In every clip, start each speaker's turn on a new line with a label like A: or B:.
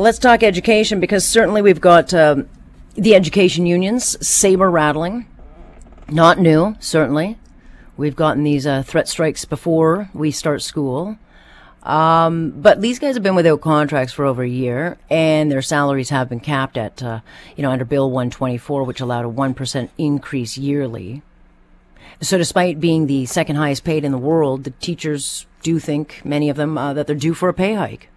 A: Let's talk education because certainly we've got um, the education unions saber rattling. Not new, certainly. We've gotten these uh, threat strikes before we start school. Um, but these guys have been without contracts for over a year, and their salaries have been capped at, uh, you know, under Bill 124, which allowed a 1% increase yearly. So, despite being the second highest paid in the world, the teachers do think, many of them, uh, that they're due for a pay hike.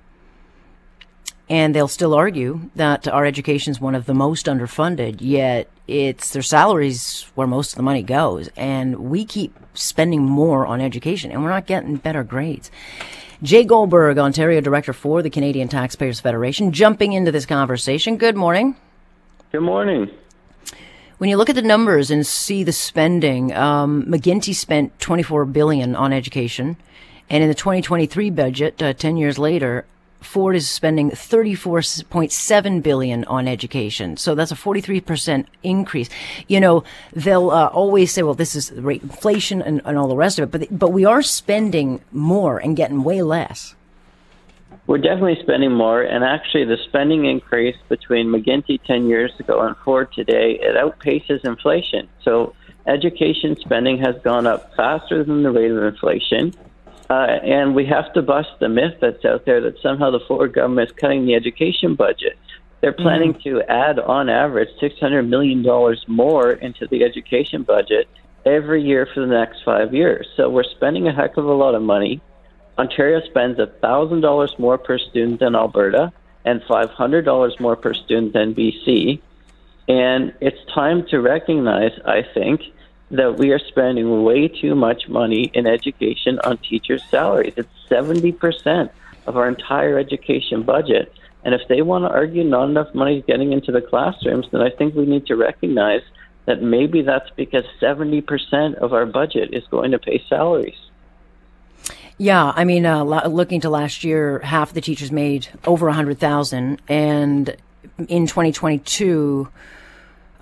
A: And they'll still argue that our education is one of the most underfunded, yet it's their salaries where most of the money goes. And we keep spending more on education, and we're not getting better grades. Jay Goldberg, Ontario Director for the Canadian Taxpayers Federation, jumping into this conversation. Good morning.
B: Good morning.
A: When you look at the numbers and see the spending, um, McGuinty spent 24 billion on education, and in the 2023 budget, uh, 10 years later, Ford is spending 34.7 billion on education. So that's a 43% increase. You know, they'll uh, always say, well, this is rate inflation and, and all the rest of it, but, but we are spending more and getting way less.
B: We're definitely spending more, and actually, the spending increase between McGuinty 10 years ago and Ford today, it outpaces inflation. So, education spending has gone up faster than the rate of inflation. Uh, and we have to bust the myth that's out there that somehow the Ford government is cutting the education budget. They're planning mm-hmm. to add, on average, $600 million more into the education budget every year for the next five years. So we're spending a heck of a lot of money. Ontario spends $1,000 more per student than Alberta and $500 more per student than BC. And it's time to recognize, I think, that we are spending way too much money in education on teachers' salaries. It's 70% of our entire education budget. And if they want to argue not enough money is getting into the classrooms, then I think we need to recognize that maybe that's because 70% of our budget is going to pay salaries.
A: Yeah, I mean, uh, looking to last year, half the teachers made over 100,000 and in 2022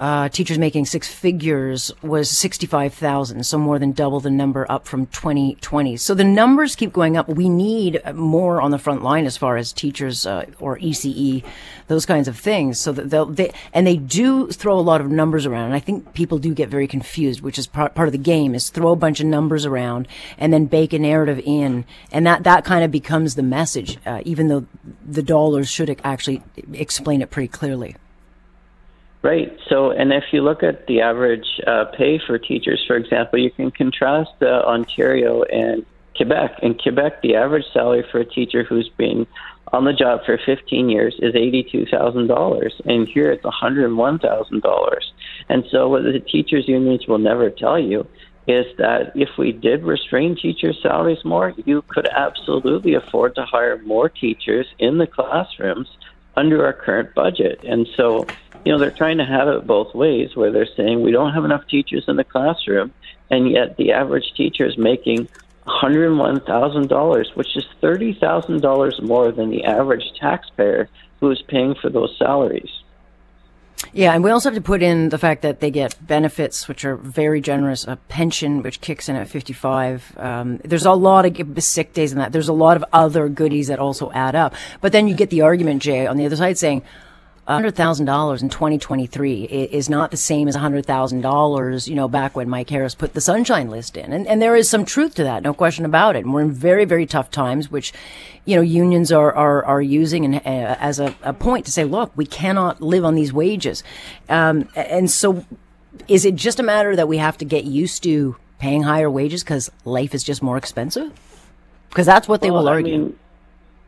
A: uh, teachers making six figures was 65,000, so more than double the number up from 2020. So the numbers keep going up. We need more on the front line as far as teachers uh, or ECE, those kinds of things. So that they'll, they, and they do throw a lot of numbers around. And I think people do get very confused, which is part, part of the game is throw a bunch of numbers around and then bake a narrative in. And that, that kind of becomes the message, uh, even though the dollars should actually explain it pretty clearly.
B: Right. So, and if you look at the average uh, pay for teachers, for example, you can contrast uh, Ontario and Quebec. In Quebec, the average salary for a teacher who's been on the job for 15 years is $82,000, and here it's $101,000. And so, what the teachers' unions will never tell you is that if we did restrain teachers' salaries more, you could absolutely afford to hire more teachers in the classrooms under our current budget. And so, you know, they're trying to have it both ways where they're saying we don't have enough teachers in the classroom, and yet the average teacher is making $101,000, which is $30,000 more than the average taxpayer who is paying for those salaries.
A: Yeah, and we also have to put in the fact that they get benefits, which are very generous, a pension, which kicks in at 55. Um, there's a lot of sick days and that. There's a lot of other goodies that also add up. But then you get the argument, Jay, on the other side saying, $100,000 in 2023 is not the same as $100,000, you know, back when Mike Harris put the sunshine list in. And, and there is some truth to that, no question about it. And we're in very, very tough times, which, you know, unions are, are, are using and, uh, as a, a, point to say, look, we cannot live on these wages. Um, and so is it just a matter that we have to get used to paying higher wages because life is just more expensive? Because that's what they
B: well,
A: will argue.
B: mean,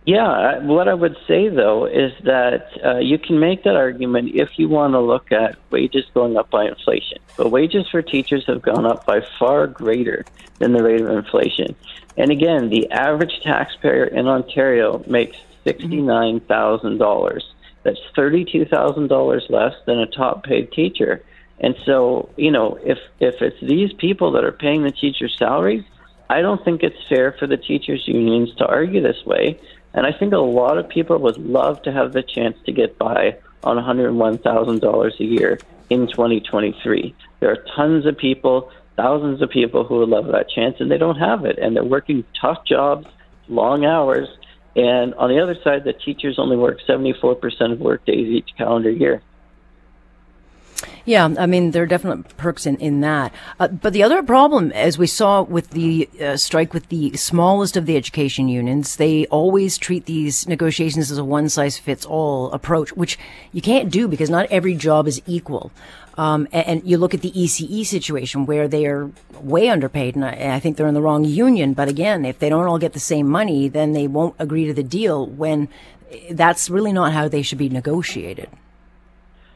B: yeah, what I would say though is that uh, you can make that argument if you want to look at wages going up by inflation. But wages for teachers have gone up by far greater than the rate of inflation. And again, the average taxpayer in Ontario makes $69,000. That's $32,000 less than a top paid teacher. And so, you know, if, if it's these people that are paying the teachers' salaries, I don't think it's fair for the teachers' unions to argue this way and I think a lot of people would love to have the chance to get by on $101,000 a year in 2023. There are tons of people, thousands of people who would love that chance, and they don't have it. And they're working tough jobs, long hours, And on the other side, the teachers only work 74% of work days each calendar year.
A: Yeah, I mean, there are definite perks in, in that. Uh, but the other problem, as we saw with the uh, strike with the smallest of the education unions, they always treat these negotiations as a one size fits all approach, which you can't do because not every job is equal. Um, and, and, you look at the ECE situation where they are way underpaid, and I, I think they're in the wrong union. But again, if they don't all get the same money, then they won't agree to the deal when that's really not how they should be negotiated.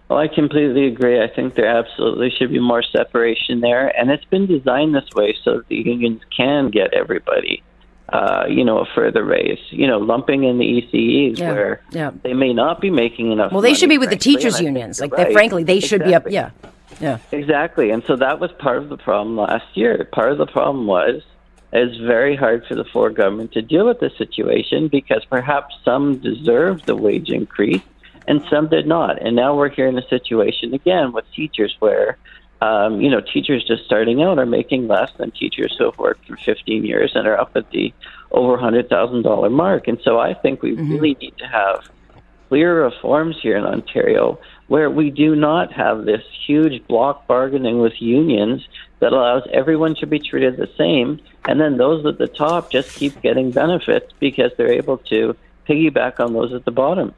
B: Well, I completely agree. I think there absolutely should be more separation there, and it's been designed this way so the unions can get everybody, uh, you know, a further raise. You know, lumping in the ECEs yeah, where yeah. they may not be making enough.
A: Well, they should be with frankly, the teachers' unions. Like, right. they, frankly, they should exactly. be up. Yeah, yeah,
B: exactly. And so that was part of the problem last year. Part of the problem was it's very hard for the Ford government to deal with the situation because perhaps some deserve the wage increase and some did not. And now we're here in a situation again with teachers where, um, you know, teachers just starting out are making less than teachers who have worked for 15 years and are up at the over $100,000 mark. And so I think we mm-hmm. really need to have clear reforms here in Ontario where we do not have this huge block bargaining with unions that allows everyone to be treated the same. And then those at the top just keep getting benefits because they're able to piggyback on those at the bottom.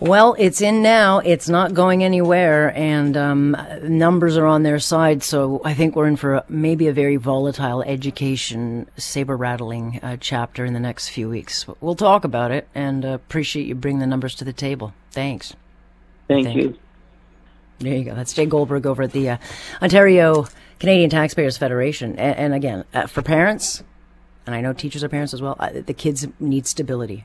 A: Well, it's in now. It's not going anywhere, and um, numbers are on their side. So I think we're in for a, maybe a very volatile education saber rattling uh, chapter in the next few weeks. We'll talk about it, and uh, appreciate you bringing the numbers to the table. Thanks.
B: Thank you.
A: There you go. That's Jay Goldberg over at the uh, Ontario Canadian Taxpayers Federation. And, and again, uh, for parents, and I know teachers are parents as well, uh, the kids need stability.